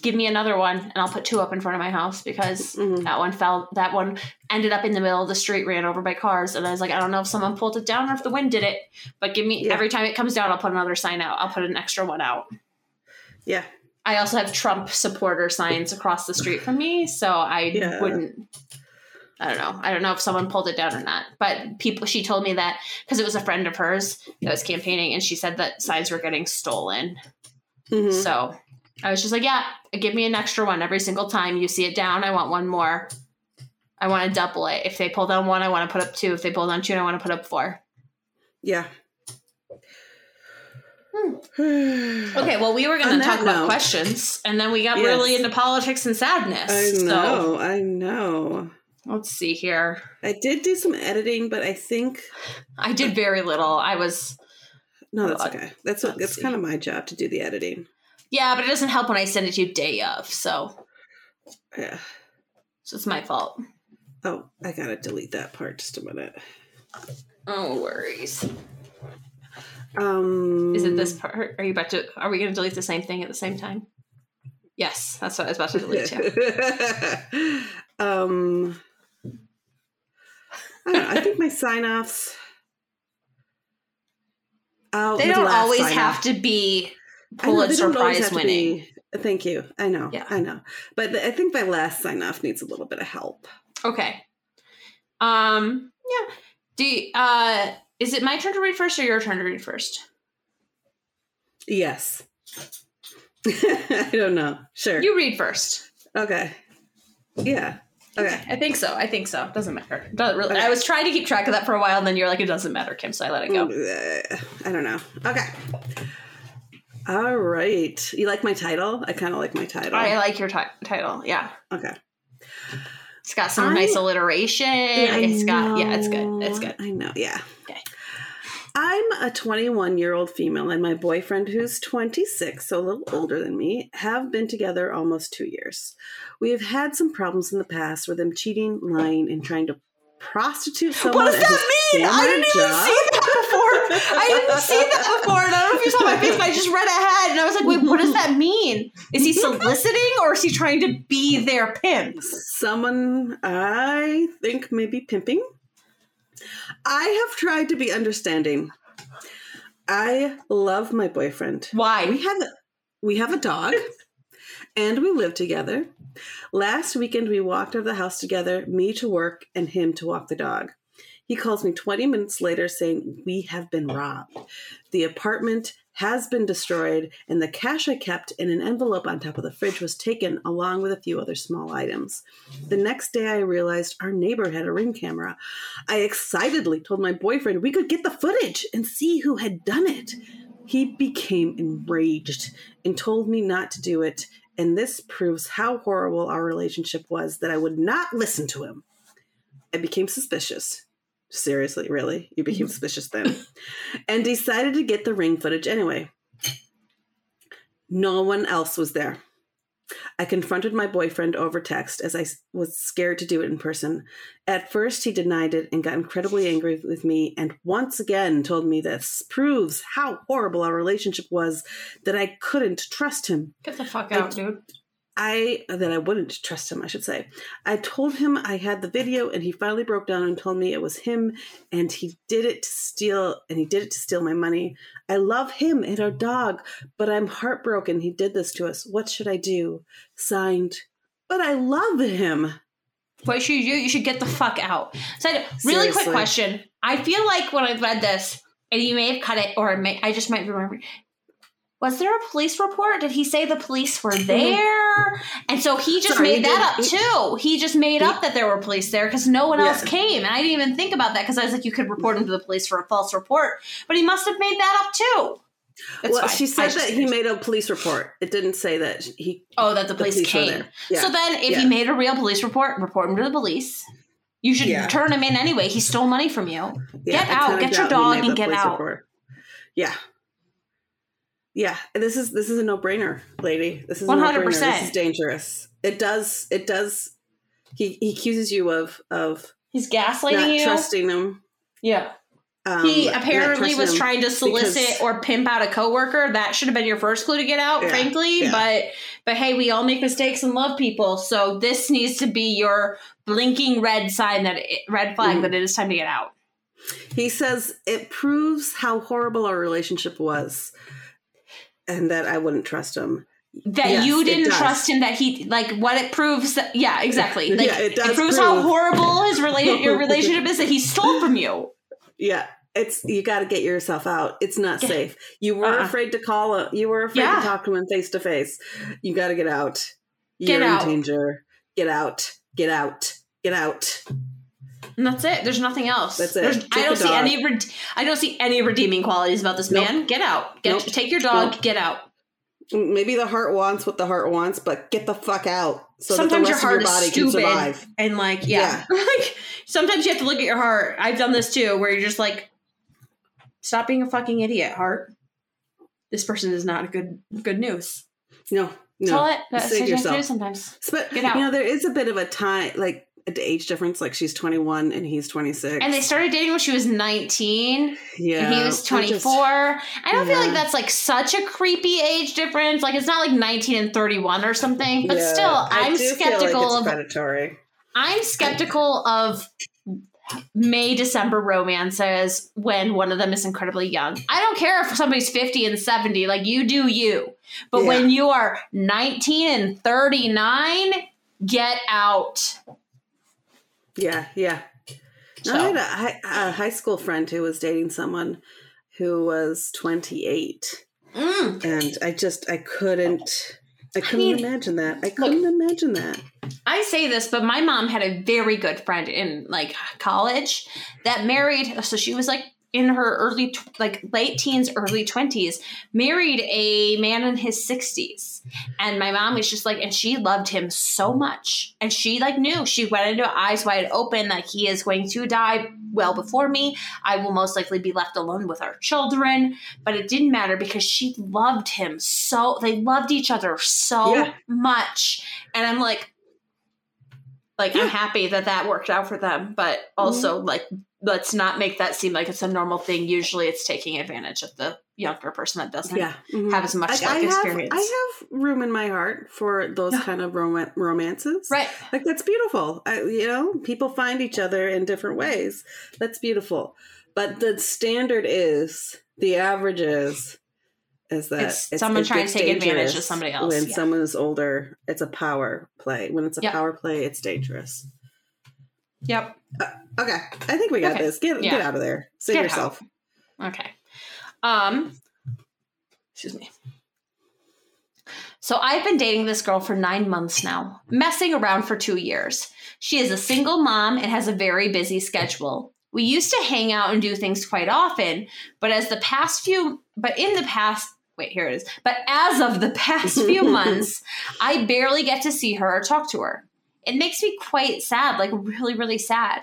give me another one, and I'll put two up in front of my house because Mhm. that one fell. That one ended up in the middle of the street, ran over by cars, and I was like, I don't know if someone pulled it down or if the wind did it, but give me Yeah. every time it comes down, I'll put another sign out. I'll put an extra one out." Yeah. I also have Trump supporter signs across the street from me, so I Yeah. wouldn't. I don't know. I don't know if someone pulled it down or not. But people, she told me that because it was a friend of hers that was campaigning, and she said that signs were getting stolen. hmm So I was just like, "Yeah, give me an extra one every single time you see it down. I want one more. I want to double it. If they pull down one, I want to put up two. If they pull down two, I want to put up four. Yeah. Okay, well, we were going to talk about note- questions, and then we got Yes. really into politics and sadness. I So know. I know. Let's see here. I did do some editing, but I think I did very little. I was, no, that's okay. That's what, that's see. kind of my job to do the editing. yeah, but it doesn't help when I send it to you day of. So, Yeah. so it's my fault. Oh, I gotta delete that part. Just a minute. No worries. Um, Is it this part? Are you about to? Are we going to delete the same thing at the same time? Yes, that's what I was about to delete too. um, I, don't know, I think my sign offs. Oh, They don't always sign-off. have to be Pulitzer Prize winning. be- Thank you. I know. Yeah. I know. But I think my last sign off needs a little bit of help. Okay. Um. Yeah. Do you, uh is it my turn to read first or your turn to read first? Yes. I don't know. Sure. You read first. okay. Yeah. Okay. I think so. I think so. Doesn't matter. Doesn't really. Okay. I was trying to keep track of that for a while, and then you're like, it doesn't matter, Kim. So I let it go. Uh, I don't know. Okay. All right. You like my title? I kind of like my title. I like your ti- title. Yeah, okay. it's got some I- nice alliteration. I it's got yeah, it's good. It's good. I know. Yeah. Okay. I'm a 21 year old female, and my boyfriend, who's 26, so a little older than me, have been together almost two years. We have had some problems in the past with him cheating, lying, and trying to prostitute someone. What does that mean? I didn't even see that before. I didn't see that before. And I don't know if you saw my face, but I just read ahead and I was like, wait, what does that mean? Is he soliciting or is he trying to be their pimp? Someone I think maybe pimping. I have tried to be understanding. I love my boyfriend. Why? We have a, we have a dog and we live together. Last weekend we walked out of the house together, me to work and him to walk the dog. He calls me 20 minutes later saying, We have been robbed. The apartment has been destroyed, and the cash I kept in an envelope on top of the fridge was taken, along with a few other small items. The next day, I realized our neighbor had a ring camera. I excitedly told my boyfriend we could get the footage and see who had done it. He became enraged and told me not to do it, and this proves how horrible our relationship was that I would not listen to him. I became suspicious. Seriously, really? You became mm-hmm. suspicious then? and decided to get the ring footage anyway. No one else was there. I confronted my boyfriend over text as I was scared to do it in person. At first, he denied it and got incredibly angry with me, and once again told me this proves how horrible our relationship was that I couldn't trust him. Get the fuck I- out, dude. I that I wouldn't trust him, I should say. I told him I had the video and he finally broke down and told me it was him and he did it to steal and he did it to steal my money. I love him and our dog, but I'm heartbroken he did this to us. What should I do? Signed, but I love him. What should you do? You should get the fuck out. So, really quick question. I feel like when I read this, and you may have cut it, or may, I just might be remembering. Was there a police report? Did he say the police were there? And so he just. Sorry, made that up too. He just made up that there were police there because no one else came. And I didn't even think about that because I was like, you could report him to the police for a false report. But he must have made that up too. That's well, fine. she said that he made a police report. It didn't say that he. Oh, that the police, police came. Yeah. So then, if Yeah. he made a real police report, report him to the police. You should Yeah. turn him in anyway. He stole money from you. Yeah, Get out. Get your dog and get out. report. Yeah. Yeah, this is this is a no brainer, lady. This is a no brainer. 100%. This is dangerous. It does. It does. He he accuses you of of He's gaslighting not you. trusting him. yeah. Um, he apparently was trying to solicit or pimp out a coworker. That should have been your first clue to get out, Yeah, frankly. yeah. But but hey, we all make mistakes and love people. So this needs to be your blinking red sign that it, red flag Mhm. that it is time to get out. He says it proves how horrible our relationship was, and that I wouldn't trust him. that Yes, you didn't trust him that he like what it proves that yeah exactly Yeah, like it does proves how horrible his rela- your relationship is that he stole from you Yeah, it's you got to get yourself out. It's not Yeah. safe. You were Uh-uh. afraid to call. A, you were afraid Yeah. to talk to him face to face. You got to get out. Get You're out. in danger. Get out. Get out. Get out. And that's it there's nothing else That's it. There's- Take I don't see dog. any red- I don't see any redeeming qualities about this Nope. man get out get Nope. take your dog Nope. get out Maybe the heart wants what the heart wants, but get the fuck out so sometimes that the your heart of your body is can stupid survive. and like yeah, like sometimes you have to look at your heart I've done this too where you're just like stop being a fucking idiot heart this person is not a good good news No, no. tell it that's Save you do yourself. sometimes But Get out. you know, there is a bit of a time, like an age difference. Like she's 21 and he's 26. and they started dating when she was 19 yeah, and he was I just- 24 i don't feel like that's like such a creepy age difference like it's not like 19 and 31 or something but Yeah, still i'm skeptical like of predatory. i'm skeptical of may december romances when one of them is incredibly young i don't care if somebody's 50 and 70 like you do you but Yeah. when you are 19 and 39 get out Yeah, yeah. So- I had a high, a high school friend who was dating someone who was 28, Mm. and I just I couldn't I couldn't mean, imagine that. I couldn't imagine that. I say this, but my mom had a very good friend in like college that married. So she was like in her early, like late teens, early twenties, married a man in his sixties, and my mom was just like, and she loved him so much, and she like knew. She went into eyes wide open that he is going to die well before me. I will most likely be left alone with our children, but it didn't matter because she loved him so. They loved each other so Yeah. much, and I'm like like i'm happy that that worked out for them. But mm-hmm. also like let's not make that seem like it's a normal thing usually it's taking advantage of the younger person that doesn't Yeah, mhm. have as much Like, life I have, experience I have room in my heart for those Yeah. kind of rom- romances. right Like that's beautiful. I, you know, people find each other in different ways. That's beautiful. But the standard is the average is is that It's someone trying to take advantage of somebody else, When yeah. someone is older, it's a power play. When it's a Yeah. power play, it's dangerous. Yep. Okay, I think we got Okay. this. Get Yeah. get out of there. Save Get yourself. Okay. Um excuse me. So I've been dating this girl for 9 months now, messing around for 2 years. She is a single mom and has a very busy schedule. We used to hang out and do things quite often, but as the past few but in the past wait, here it is. But as of the past few months, I barely get to see her or talk to her. It makes me quite sad, like really really sad.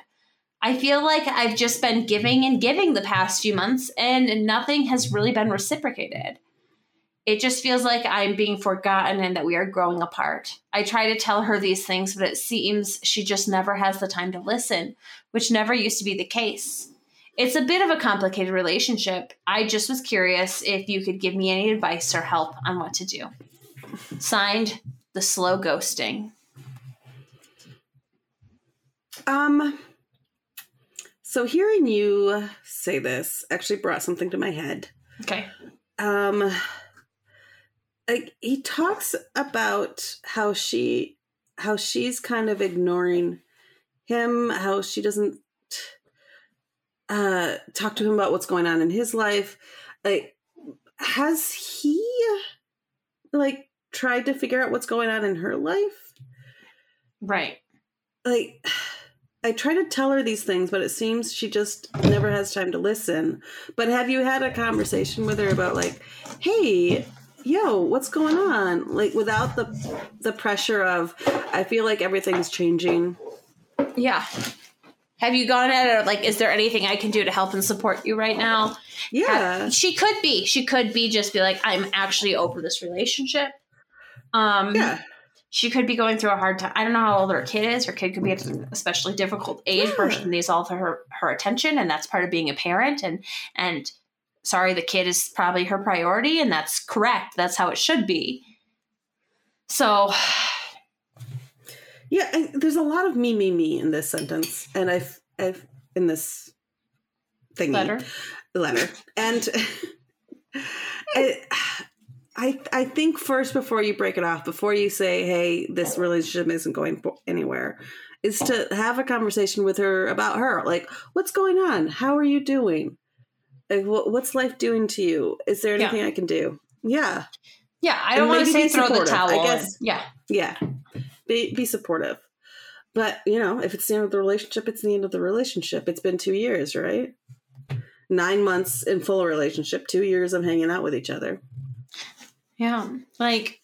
I feel like I've just been giving and giving the past few months and nothing has really been reciprocated. It just feels like I'm being forgotten and that we are growing apart. I try to tell her these things, but it seems she just never has the time to listen, which never used to be the case. It's a bit of a complicated relationship. I just was curious if you could give me any advice or help on what to do. Signed, The Slow Ghosting. Um. So hearing you say this actually brought something to my head. Okay. Um. Like he talks about how she, how she's kind of ignoring him, how she doesn't uh talk to him about what's going on in his life. Like, has he like tried to figure out what's going on in her life? Right. like I try to tell her these things, but it seems she just never has time to listen. But have you had a conversation with her about like, hey, yo, what's going on? Like without the the pressure of I feel like everything's changing. Yeah. Have you gone at it like, is there anything I can do to help and support you right now? Yeah. She could be. She could be just be like, I'm actually over this relationship. Um, Yeah. She could be going through a hard time. I don't know how old her kid is. Her kid could be at an especially difficult age where Yeah. she needs all of her her attention, and that's part of being a parent. And and sorry, the kid is probably her priority, and that's correct. That's how it should be. So Yeah, I, there's a lot of me, me, me in this sentence, and I've, I've in this thingy letter. letter, and I, I, I think first before you break it off, before you say, "Hey, this relationship isn't going anywhere," is to have a conversation with her about her, like, "What's going on? How are you doing? Like, what, what's life doing to you? Is there Yeah. anything I can do?" Yeah, Yeah, I don't want to say be throw the towel. I in. guess. Yeah, yeah, be be supportive. But you know, if it's the end of the relationship, it's the end of the relationship. It's been two years, right? Nine months in full relationship, two years of hanging out with each other. Yeah. Like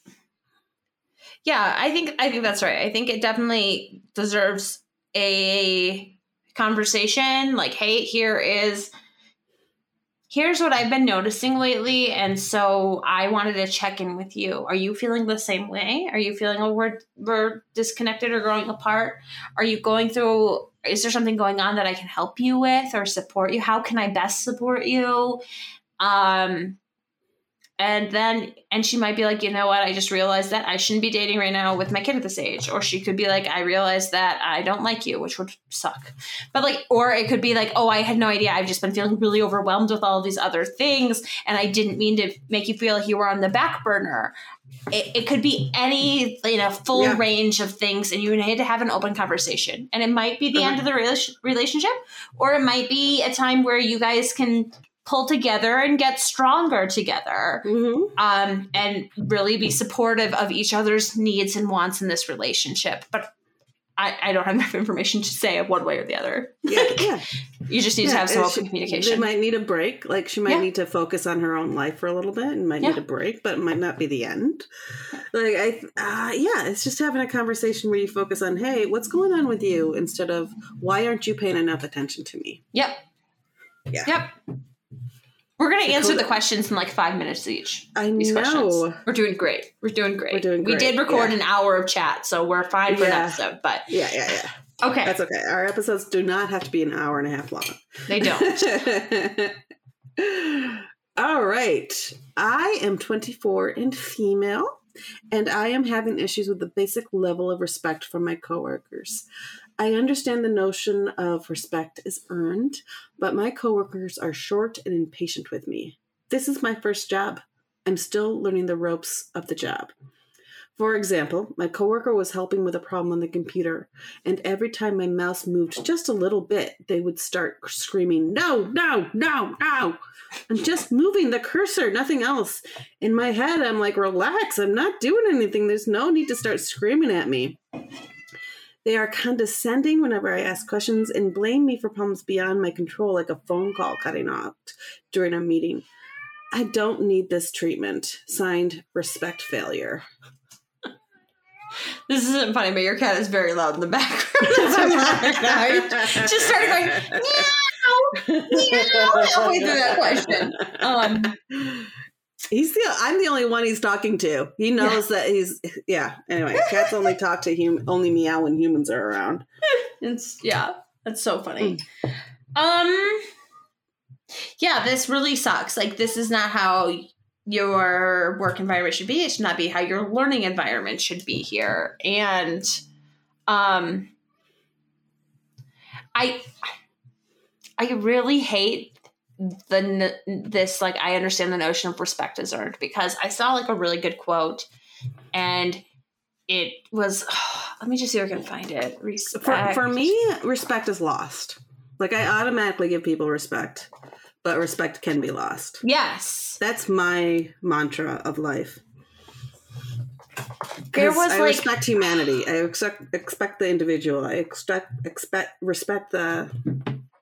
Yeah, I think I think that's right. I think it definitely deserves a conversation like hey, here is here's what I've been noticing lately and so I wanted to check in with you. Are you feeling the same way? Are you feeling oh we're we're disconnected or growing apart? Are you going through is there something going on that I can help you with or support you? How can I best support you? Um and then and she might be like you know what? I just realized that i shouldn't be dating right now with my kid at this age. Or she could be like i realized that i don't like you which would suck. But like or it could be like oh i had no idea. I've just been feeling really overwhelmed with all these other things and i didn't mean to make you feel like you were on the back burner. It, it could be any you know full Yeah. range of things and you need to have an open conversation. And it might be the Okay. end of the rela- relationship or it might be a time where you guys can pull together and get stronger together Mm-hmm. um, and really be supportive of each other's needs and wants in this relationship. But I, I don't have enough information to say one way or the other. Yeah, yeah. You just need to have some open she- communication. They might need a break. Like she might Yeah. need to focus on her own life for a little bit and might Yeah. need a break, but it might not be the end. Like I, uh, yeah, it's just having a conversation where you focus on, hey, what's going on with you, instead of why aren't you paying enough attention to me? yep. Yeah. Yep. We're going to Dakota- answer the questions in like five minutes each. I These know. questions. We're doing great. We're doing great. We're doing We did record yeah. an hour of chat, so we're fine for an Yeah. episode. But Yeah, yeah, yeah. okay, That's okay. Our episodes do not have to be an hour and a half long. they don't. All right. I am 24 and female, and I am having issues with the basic level of respect from my coworkers. I understand the notion of respect is earned, but my coworkers are short and impatient with me. This is my first job. I'm still learning the ropes of the job. For example, my coworker was helping with a problem on the computer, and every time my mouse moved just a little bit, they would start screaming, No, no, no, no. I'm just moving the cursor, nothing else. In my head, I'm like, Relax, I'm not doing anything. There's no need to start screaming at me. They are condescending whenever I ask questions and blame me for problems beyond my control, like a phone call cutting off during a meeting. I don't need this treatment. Signed, respect failure. This isn't funny, but your cat is very loud in the background. Just started going meow, meow halfway through that question. Um, He's the I'm the only one he's talking to. He knows that he's yeah. Anyway, cats only talk to hum only meow when humans are around. it's yeah, that's so funny. Um, yeah, this really sucks. Like, this is not how your work environment should be. It should not be how your learning environment should be here. And, um, I, I really hate the this like I understand the notion of respect is earned because I saw like a really good quote and it was let me just see if I can find it. For, Respect. for me, respect is lost. Like I automatically give people respect, but respect can be lost. yes. That's my mantra of life. There was, I like- respect humanity. I expect expect the individual. I expect expect respect the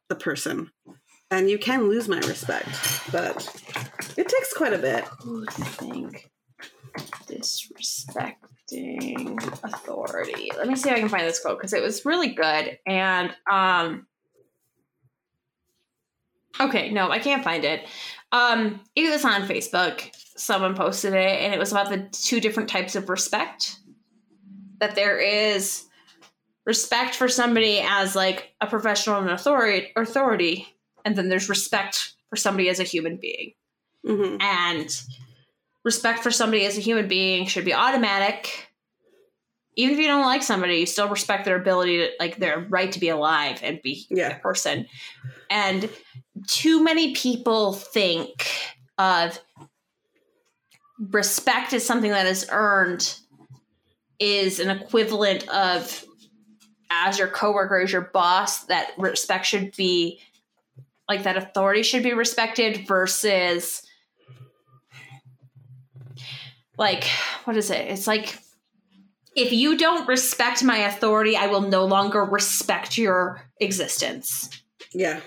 the person. And you can lose my respect, but it takes quite a bit. Who think disrespecting authority? Let me see if I can find this quote because it was really good. And um Okay, no, I can't find it. Um, it was on Facebook. Someone posted it, and it was about the two different types of respect. That there is respect for somebody as like a professional and authority, authority, and then there's respect for somebody as a human being. hmm And respect for somebody as a human being should be automatic. Even if you don't like somebody, you still respect their ability to, like, their right to be alive and be Yeah. a person. And too many people think of respect as something that is earned is an equivalent of as your coworker, as your boss, that respect should be like that authority should be respected versus like what is it? It's like if you don't respect my authority, I will no longer respect your existence. Yeah.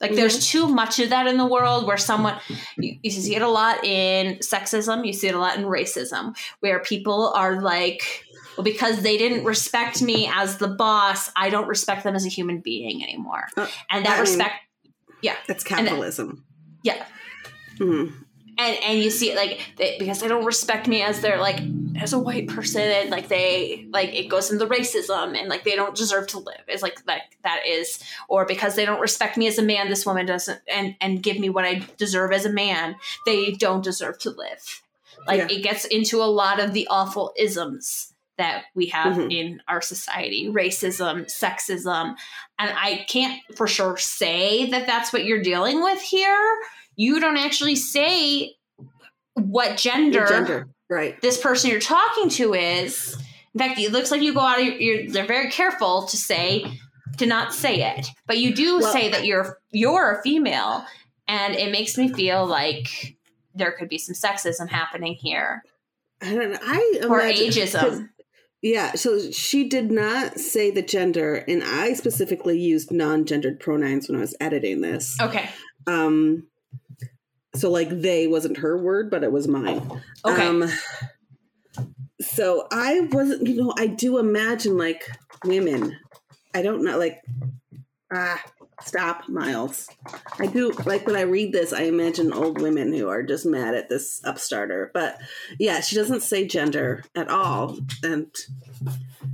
Like there's too much of that in the world where someone you, you see it a lot in sexism, you see it a lot in racism, where people are like, well, because they didn't respect me as the boss, I don't respect them as a human being anymore. Uh, and that I mean- respect That's capitalism. yeah. Mhm. and and you see it like they, because they don't respect me as their like as a white person and like they like it goes into racism and like they don't deserve to live is like that that is or because they don't respect me as a man this woman doesn't and and give me what i deserve as a man they don't deserve to live like Yeah. it gets into a lot of the awful isms that we have Mhm. in our society racism sexism and i can't for sure say that that's what you're dealing with here you don't actually say what gender, gender. Right. this person you're talking to is. In fact, it looks like you go out of your, you're, they're very careful to say, to not say it. But you do Well- say that you're you're a female, and it makes me feel like there could be some sexism happening here I don't know. I or imagine- ageism. Yeah, so she did not say the gender, and I specifically used non-gendered pronouns when I was editing this. Okay. Um, so like they wasn't her word, but it was mine. Okay. Um, so I wasn't, you know, I do imagine like women. I don't know, like ah, stop, Miles. I do like when I read this. I imagine old women who are just mad at this upstarter. But yeah, she doesn't say gender at all, and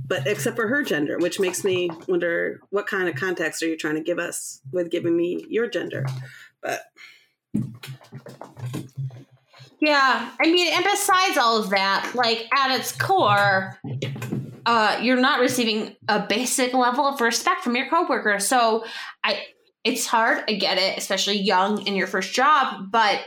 but except for her gender, which makes me wonder what kind of context are you trying to give us with giving me your gender? But Yeah, I mean, and besides all of that, like at its core, uh, you're not receiving a basic level of respect from your coworker. So I, it's hard. I get it, especially young in your first job. But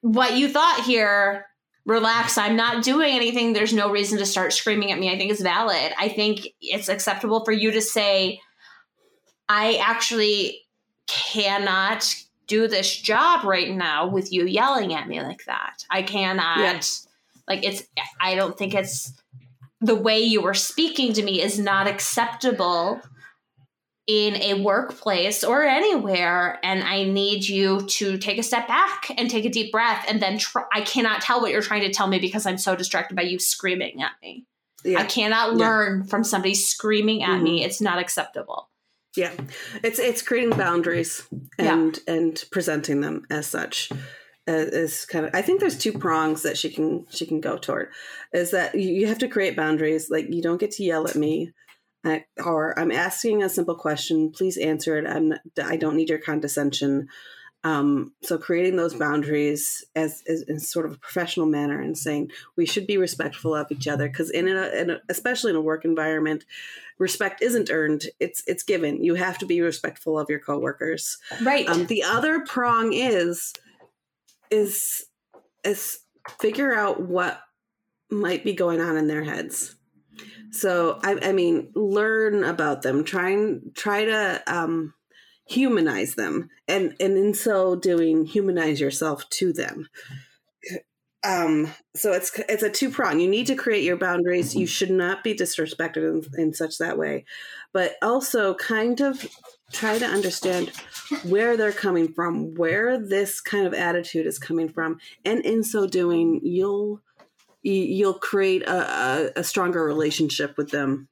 what you thought here relax, I'm not doing anything. There's no reason to start screaming at me. I think is valid. I think it's acceptable for you to say, I actually cannot do this job right now with you yelling at me like that. I cannot. Yeah. Like it's I don't think it's the way you were speaking to me is not acceptable in a workplace or anywhere and I need you to take a step back and take a deep breath and then try I cannot tell what you're trying to tell me because I'm so distracted by you screaming at me. I Yeah. cannot Yeah. learn from somebody screaming at me. Mm-hmm. It's not acceptable. Yeah. It's it's creating boundaries Yeah. and and presenting them as such. Uh, Is kind of I think there's two prongs that she can she can go toward. Is that you you have to create boundaries. Like you don't get to yell at me. I, or I'm asking a simple question. Please answer it. I'm not, I don't need your condescension. Um, so creating those boundaries as, as in sort of a professional manner and saying we should be respectful of each other because in a, in a especially in a work environment, respect isn't earned; it's it's given. You have to be respectful of your coworkers. Right. Um, the other prong is is is figure out what might be going on in their heads. So I, I mean, learn about them. Try and try to um, humanize them, and and in so doing, humanize yourself to them. Um, so it's it's a two prong. You need to create your boundaries. You should not be disrespected in, in such that way, but also kind of try to understand where they're coming from, where this kind of attitude is coming from, and in so doing, you'll you- you'll create a, a, a stronger relationship with them,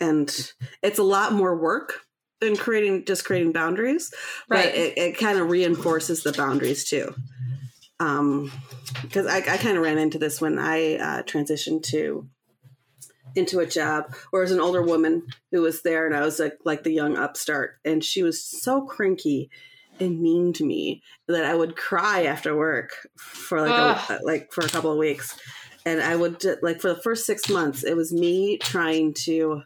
and it's a lot more work than creating just creating boundaries, Right. but it, it kind of reinforces the boundaries too. Um, because I, I kind of ran into this when I uh, transitioned to into a job or as an older woman who was there and I was like like the young upstart and she was so cranky and mean to me that I would cry after work for like a, like for a couple of weeks and I would like for the first 6 months it was me trying to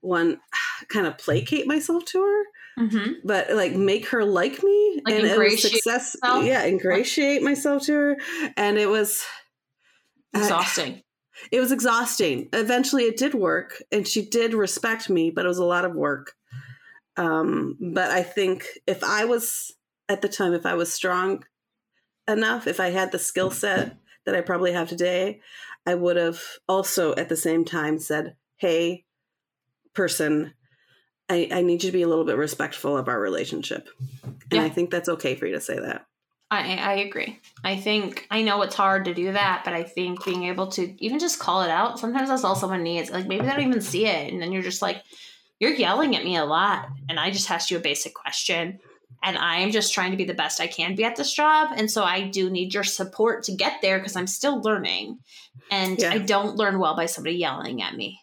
one kind of placate myself to her mm-hmm. but like make her like me Like and it was success yourself? yeah ingratiate myself to her and it was Exhausting. It was exhausting. Eventually, it did work, and she did respect me, but it was a lot of work. Um, but I think if I was at the time, if I was strong enough, if I had the skill set that I probably have today, I would have also at the same time said, "Hey, person." I, I need you to be a little bit respectful of our relationship. And Yeah. I think that's okay for you to say that. I, I agree. I think I know it's hard to do that, but I think being able to even just call it out, sometimes that's all someone needs. Like maybe they don't even see it. And then you're just like, you're yelling at me a lot. And I just asked you a basic question. And I'm just trying to be the best I can be at this job. And so I do need your support to get there because I'm still learning. And Yeah. I don't learn well by somebody yelling at me.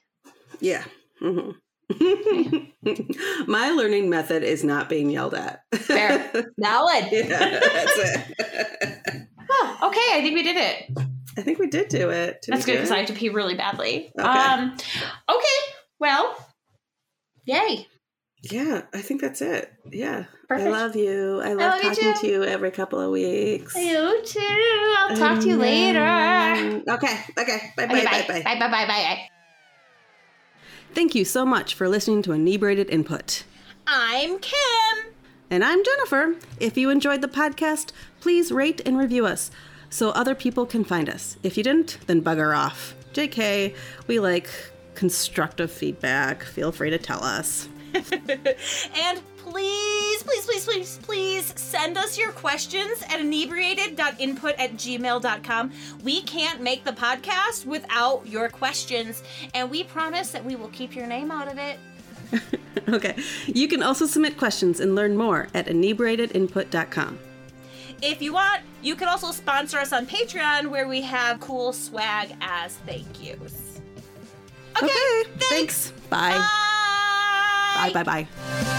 Yeah. hmm My learning method is not being yelled at. Fair. Valid. yeah, that's it. Oh, okay, I think we did it. I think we did do it. Did That's good because? I have to pee really badly. Okay. Um, okay, well, yay. Yeah, I think that's it. Yeah. Perfect. I love you. I love love talking too. to you every couple of weeks. You too. I'll talk to you later. Um, Okay. Okay. Bye bye Okay, bye bye. bye. Bye bye bye bye. Thank you so much for listening to Inebriated Input. I'm Kim. And I'm Jennifer. If you enjoyed the podcast, please rate and review us so other people can find us. If you didn't, then bugger off. JK, we like constructive feedback. Feel free to tell us. And please, please, please, please, please send us your questions at inebriated.input at gmail.com. We can't make the podcast without your questions, and we promise that we will keep your name out of it. Okay. You can also submit questions and learn more at inebriatedinput.com. If you want, you can also sponsor us on Patreon where we have cool swag as thank yous. Okay, Okay. Thanks. Bye. Bye. Bye bye bye.